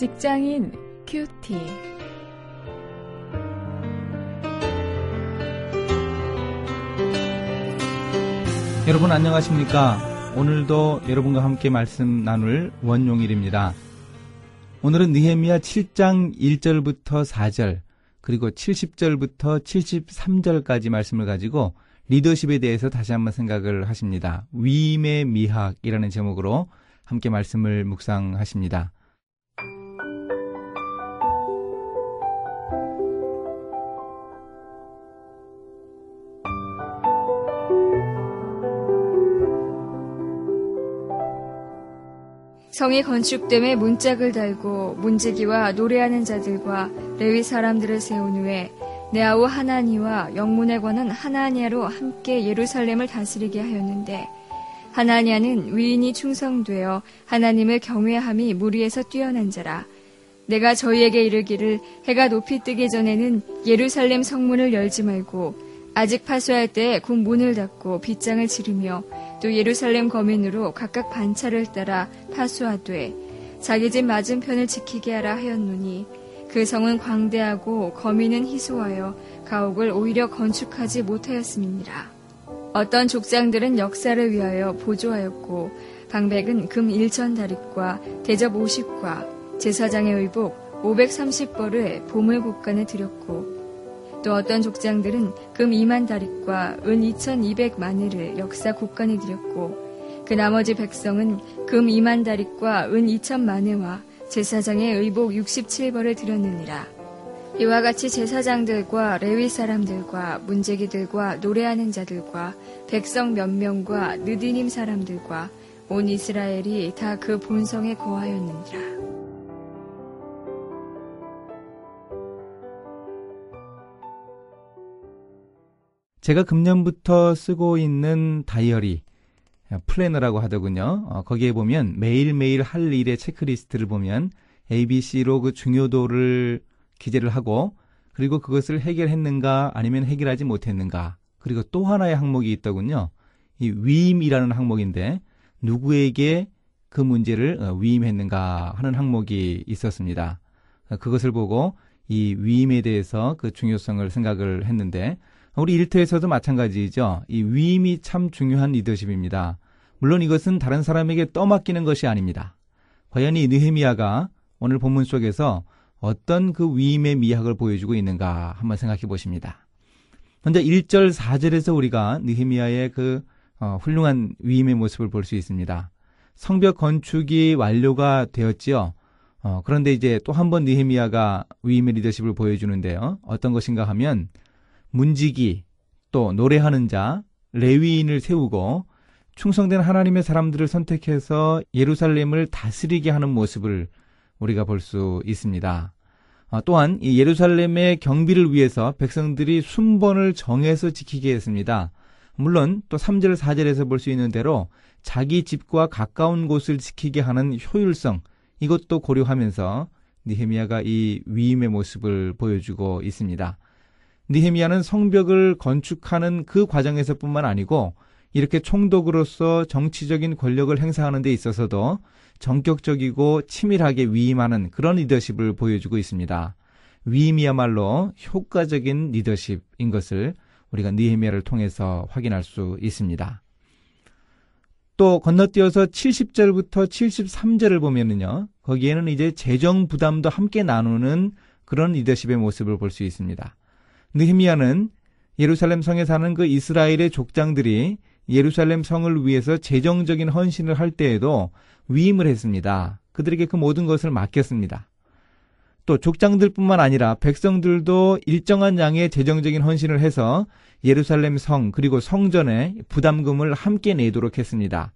직장인 큐티. 여러분 안녕하십니까? 오늘도 여러분과 함께 말씀 나눌 원용일입니다. 오늘은 느헤미야 7장 1절부터 4절 그리고 70절부터 73절까지 말씀을 가지고 리더십에 대해서 다시 한번 생각을 하십니다. 위임의 미학이라는 제목으로 함께 말씀을 묵상하십니다. 성이 건축됨에 문짝을 달고 문지기와 노래하는 자들과 레위 사람들을 세운 후에 내 아우 하나니와 영문에 관한 하나니아로 함께 예루살렘을 다스리게 하였는데 하나니아는 위인이 충성되어 하나님을 경외함이 무리에서 뛰어난 자라. 내가 저희에게 이르기를 해가 높이 뜨기 전에는 예루살렘 성문을 열지 말고 아직 파수할 때 곧 문을 닫고 빗장을 지르며 또 예루살렘 거민으로 각각 반차를 따라 파수하되 자기 집 맞은편을 지키게 하라 하였노니 그 성은 광대하고 거민은 희소하여 가옥을 오히려 건축하지 못하였음이니라. 어떤 족장들은 역사를 위하여 보조하였고 방백은 금 1천 다릿과 대접 50과 제사장의 의복 530벌을 보물 곳간에 드렸고 또 어떤 족장들은 금 2만 다릿과 은 2200마늘을 역사 곳간에 드렸고 그 나머지 백성은 금 2만 다릿과 은 2천 마늘와 제사장의 의복 67벌을 드렸느니라. 이와 같이 제사장들과 레위 사람들과 문제기들과 노래하는 자들과 백성 몇 명과 느디님 사람들과 온 이스라엘이 다 그 본성에 거하였느니라. 제가 금년부터 쓰고 있는 다이어리 플래너라고 하더군요. 어, 거기에 보면 매일매일 할 일의 체크리스트를 보면 ABC로 그 중요도를 기재를 하고 그리고 그것을 해결했는가 아니면 해결하지 못했는가 그리고 또 하나의 항목이 있더군요. 이 위임이라는 항목인데 누구에게 그 문제를 어, 위임했는가 하는 항목이 있었습니다. 그것을 보고 이 위임에 대해서 그 중요성을 생각을 했는데 우리 일터에서도 마찬가지죠. 이 위임이 참 중요한 리더십입니다. 물론 이것은 다른 사람에게 떠맡기는 것이 아닙니다. 과연 이 느헤미야가 오늘 본문 속에서 어떤 그 위임의 미학을 보여주고 있는가 한번 생각해 보십니다. 먼저 1절 4절에서 우리가 느헤미야의 그 어, 훌륭한 위임의 모습을 볼 수 있습니다. 성벽 건축이 완료가 되었지요. 어, 그런데 이제 또 한 번 느헤미야가 위임의 리더십을 보여주는데요. 어떤 것인가 하면 문지기, 또 노래하는 자, 레위인을 세우고 충성된 하나님의 사람들을 선택해서 예루살렘을 다스리게 하는 모습을 우리가 볼 수 있습니다. 아, 또한 이 예루살렘의 경비를 위해서 백성들이 순번을 정해서 지키게 했습니다. 물론 또 3절 4절에서 볼 수 있는 대로 자기 집과 가까운 곳을 지키게 하는 효율성 이것도 고려하면서 니헤미야가 이 위임의 모습을 보여주고 있습니다. 니헤미야는 성벽을 건축하는 그 과정에서뿐만 아니고 이렇게 총독으로서 정치적인 권력을 행사하는 데 있어서도 전격적이고 치밀하게 위임하는 그런 리더십을 보여주고 있습니다. 위임이야말로 효과적인 리더십인 것을 우리가 니헤미야를 통해서 확인할 수 있습니다. 또 건너뛰어서 70절부터 73절을 보면은요. 거기에는 이제 재정 부담도 함께 나누는 그런 리더십의 모습을 볼 수 있습니다. 느헤미야는 예루살렘 성에 사는 그 이스라엘의 족장들이 예루살렘 성을 위해서 재정적인 헌신을 할 때에도 위임을 했습니다. 그들에게 그 모든 것을 맡겼습니다. 또 족장들뿐만 아니라 백성들도 일정한 양의 재정적인 헌신을 해서 예루살렘 성 그리고 성전에 부담금을 함께 내도록 했습니다.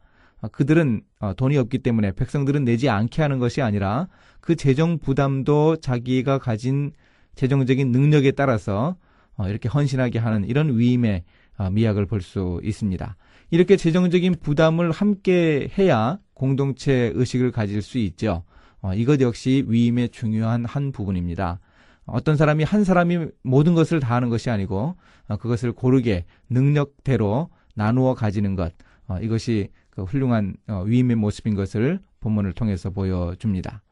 그들은 어, 돈이 없기 때문에 백성들은 내지 않게 하는 것이 아니라 그 재정 부담도 자기가 가진 재정적인 능력에 따라서 어, 이렇게 헌신하게 하는 이런 위임의 어, 미학을 볼 수 있습니다. 이렇게 재정적인 부담을 함께 해야 공동체 의식을 가질 수 있죠. 어, 이것 역시 위임의 중요한 한 부분입니다. 어떤 사람이 한 사람이 모든 것을 다 하는 것이 아니고 그것을 고르게 능력대로 나누어 가지는 것 이것이 그 훌륭한 위임의 모습인 것을 본문을 통해서 보여줍니다.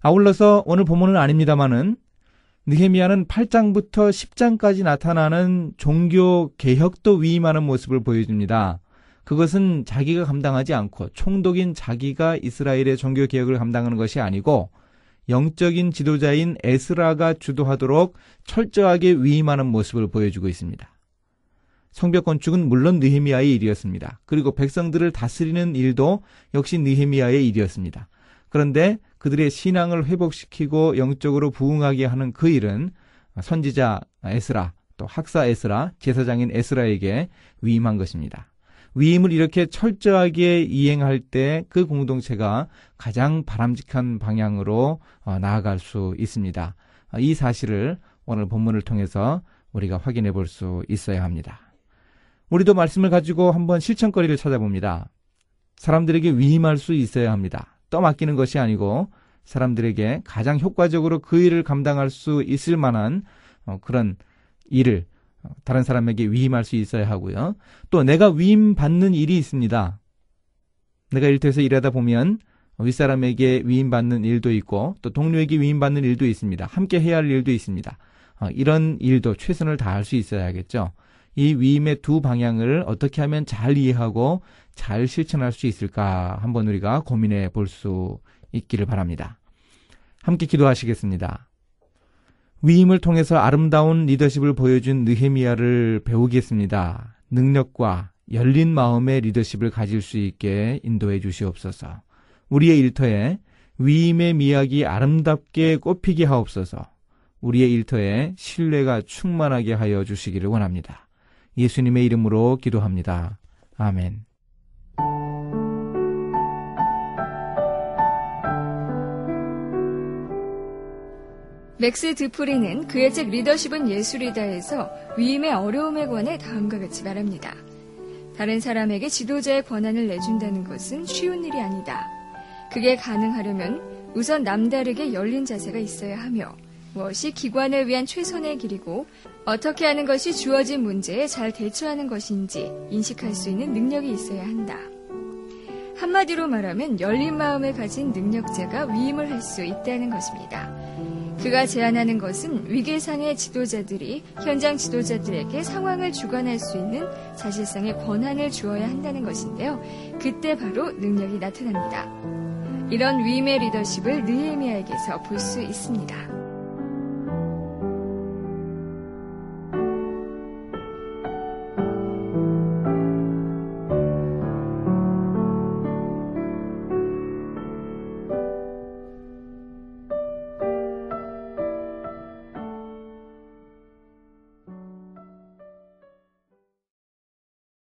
아울러서 오늘 본문은 아닙니다만은 느헤미야는 8장부터 10장까지 나타나는 종교 개혁도 위임하는 모습을 보여줍니다. 그것은 자기가 감당하지 않고 총독인 자기가 이스라엘의 종교 개혁을 감당하는 것이 아니고 영적인 지도자인 에스라가 주도하도록 철저하게 위임하는 모습을 보여주고 있습니다. 성벽 건축은 물론 느헤미야의 일이었습니다. 그리고 백성들을 다스리는 일도 역시 느헤미야의 일이었습니다. 그런데 그들의 신앙을 회복시키고 영적으로 부흥하게 하는 그 일은 선지자 에스라, 또 학사 에스라, 제사장인 에스라에게 위임한 것입니다. 위임을 이렇게 철저하게 이행할 때 그 공동체가 가장 바람직한 방향으로 어, 나아갈 수 있습니다. 이 사실을 오늘 본문을 통해서 우리가 확인해 볼 수 있어야 합니다. 우리도 말씀을 가지고 한번 실천거리를 찾아봅니다. 사람들에게 위임할 수 있어야 합니다. 떠맡기는 것이 아니고 사람들에게 가장 효과적으로 그 일을 감당할 수 있을 만한 어, 그런 일을 다른 사람에게 위임할 수 있어야 하고요. 또 내가 위임받는 일이 있습니다. 내가 일터에서 일하다 보면 윗사람에게 위임받는 일도 있고 또 동료에게 위임받는 일도 있습니다. 함께 해야 할 일도 있습니다. 어, 이런 일도 최선을 다할 수 있어야겠죠. 이 위임의 두 방향을 어떻게 하면 잘 이해하고 잘 실천할 수 있을까 한번 우리가 고민해 볼 수 있기를 바랍니다. 함께 기도하시겠습니다. 위임을 통해서 아름다운 리더십을 보여준 느헤미야를 배우겠습니다. 능력과 열린 마음의 리더십을 가질 수 있게 인도해 주시옵소서. 우리의 일터에 위임의 미학이 아름답게 꽃피게 하옵소서. 우리의 일터에 신뢰가 충만하게 하여 주시기를 원합니다. 예수님의 이름으로 기도합니다. 아멘. 맥스 드프리는 그의 책 리더십은 예술이다에서 위임의 어려움에 관해 다음과 같이 말합니다. 다른 사람에게 지도자의 권한을 내준다는 것은 쉬운 일이 아니다. 그게 가능하려면 우선 남다르게 열린 자세가 있어야 하며 무엇이 기관을 위한 최선의 길이고 어떻게 하는 것이 주어진 문제에 잘 대처하는 것인지 인식할 수 있는 능력이 있어야 한다. 한마디로 말하면 열린 마음을 가진 능력자가 위임을 할 수 있다는 것입니다. 그가 제안하는 것은 위계상의 지도자들이 현장 지도자들에게 상황을 주관할 수 있는 사실상의 권한을 주어야 한다는 것인데요. 그때 바로 능력이 나타납니다. 이런 위임의 리더십을 느헤미야에게서 볼 수 있습니다.